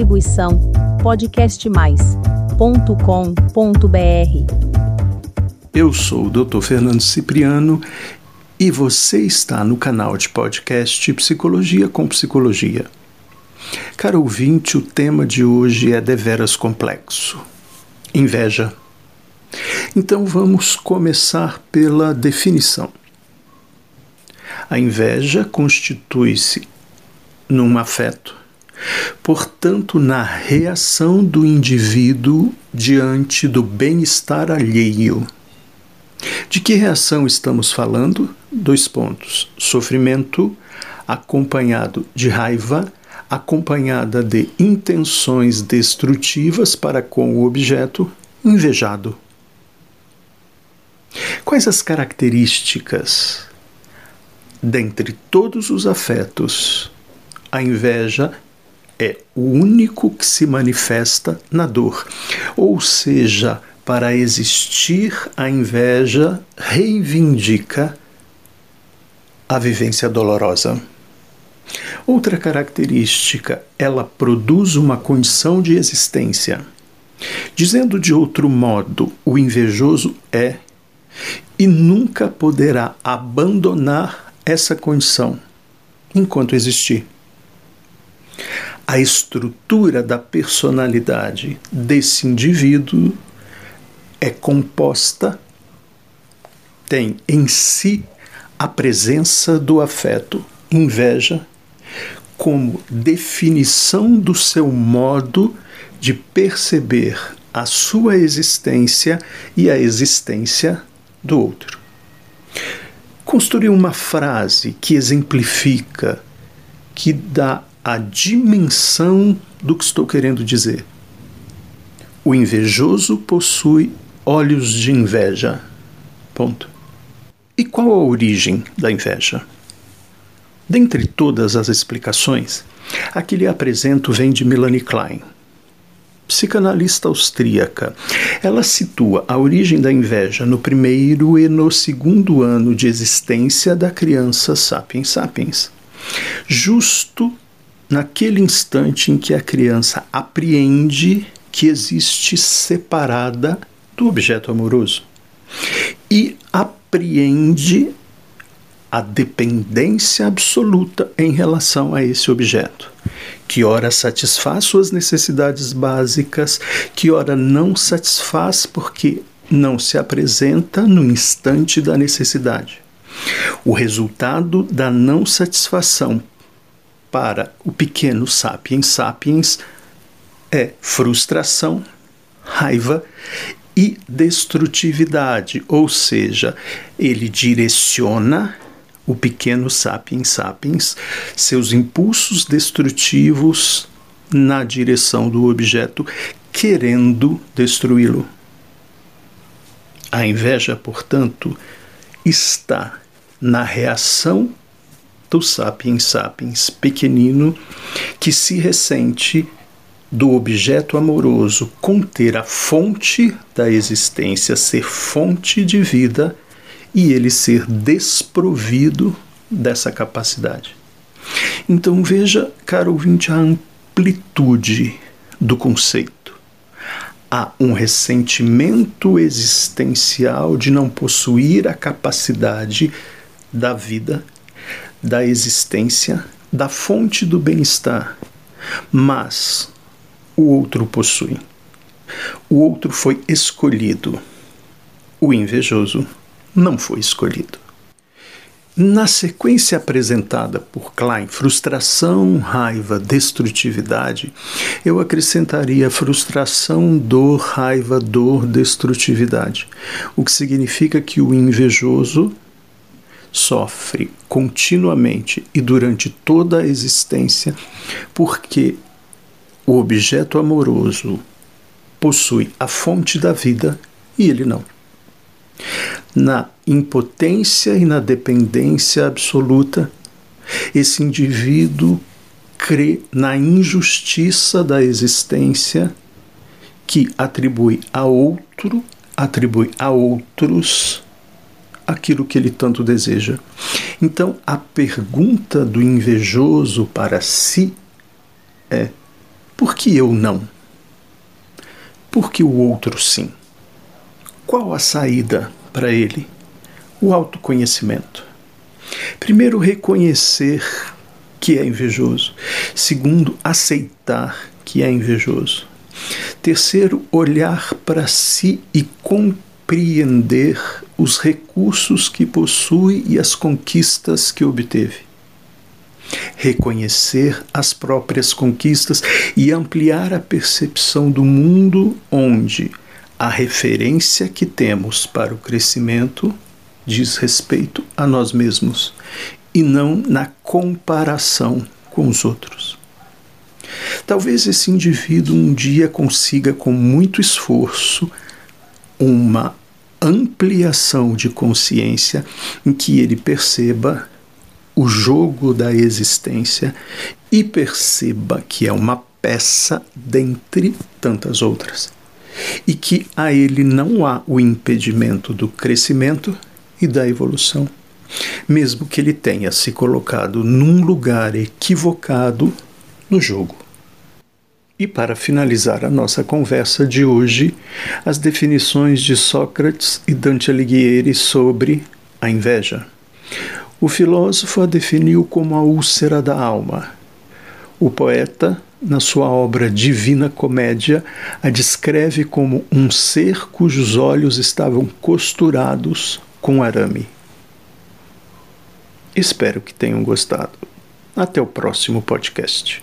Distribuição podcastmais.com.br. Eu sou o Dr. Fernando Cipriano e você está no canal de podcast Psicologia com Psicologia. Caro ouvinte, o tema de hoje é deveras complexo: inveja. Então vamos começar pela definição. A inveja constitui-se num afeto, portanto, na reação do indivíduo diante do bem-estar alheio. De que reação estamos falando? Dois pontos: sofrimento acompanhado de raiva, acompanhada de intenções destrutivas para com o objeto invejado. Quais as características dentre todos os afetos a inveja é o único que se manifesta na dor. Ou seja, para existir, a inveja reivindica a vivência dolorosa. Outra característica, ela produz uma condição de existência. Dizendo de outro modo, o invejoso é e nunca poderá abandonar essa condição enquanto existir a estrutura da personalidade desse indivíduo é composta, tem em si a presença do afeto, inveja, como definição do seu modo de perceber a sua existência e a existência do outro. Construir uma frase que exemplifica, que dá a dimensão do que estou querendo dizer. O invejoso possui olhos de inveja. Ponto. E qual a origem da inveja? Dentre todas as explicações, a que lhe apresento vem de Melanie Klein, psicanalista austríaca. Ela situa a origem da inveja no primeiro e no segundo ano de existência da criança sapiens sapiens. Justo naquele instante em que a criança apreende que existe separada do objeto amoroso e apreende a dependência absoluta em relação a esse objeto, que ora satisfaz suas necessidades básicas, que ora não satisfaz porque não se apresenta no instante da necessidade. O resultado da não satisfação para o pequeno sapiens sapiens é frustração, raiva e destrutividade, ou seja, ele direciona o pequeno sapiens sapiens seus impulsos destrutivos na direção do objeto, querendo destruí-lo. A inveja, portanto, está na reação do sapiens sapiens pequenino que se ressente do objeto amoroso conter a fonte da existência, ser fonte de vida e ele ser desprovido dessa capacidade. Então veja, caro ouvinte, a amplitude do conceito. Há um ressentimento existencial de não possuir a capacidade da vida da existência, da fonte do bem-estar, mas o outro possui. O outro foi escolhido. O invejoso não foi escolhido. Na sequência apresentada por Klein, frustração, raiva, destrutividade, eu acrescentaria frustração, dor, raiva, dor, destrutividade, o que significa que o invejoso sofre continuamente e durante toda a existência porque o objeto amoroso possui a fonte da vida e ele não. Na impotência e na dependência absoluta, esse indivíduo crê na injustiça da existência que atribui a outro, atribui a outros aquilo que ele tanto deseja. Então, a pergunta do invejoso para si é: Por que eu não? Por que o outro sim? Qual a saída para ele? O autoconhecimento. Primeiro, reconhecer que é invejoso. Segundo, aceitar que é invejoso. Terceiro, olhar para si e compreender os recursos que possui e as conquistas que obteve. Reconhecer as próprias conquistas e ampliar a percepção do mundo onde a referência que temos para o crescimento diz respeito a nós mesmos e não na comparação com os outros. Talvez esse indivíduo um dia consiga, com muito esforço, uma ampliação de consciência em que ele perceba o jogo da existência e perceba que é uma peça dentre tantas outras e que a ele não há o impedimento do crescimento e da evolução, mesmo que ele tenha se colocado num lugar equivocado no jogo. E para finalizar a nossa conversa de hoje, as definições de Sócrates e Dante Alighieri sobre a inveja. O filósofo a definiu como a úlcera da alma. O poeta, na sua obra Divina Comédia, a descreve como um ser cujos olhos estavam costurados com arame. Espero que tenham gostado. Até o próximo podcast.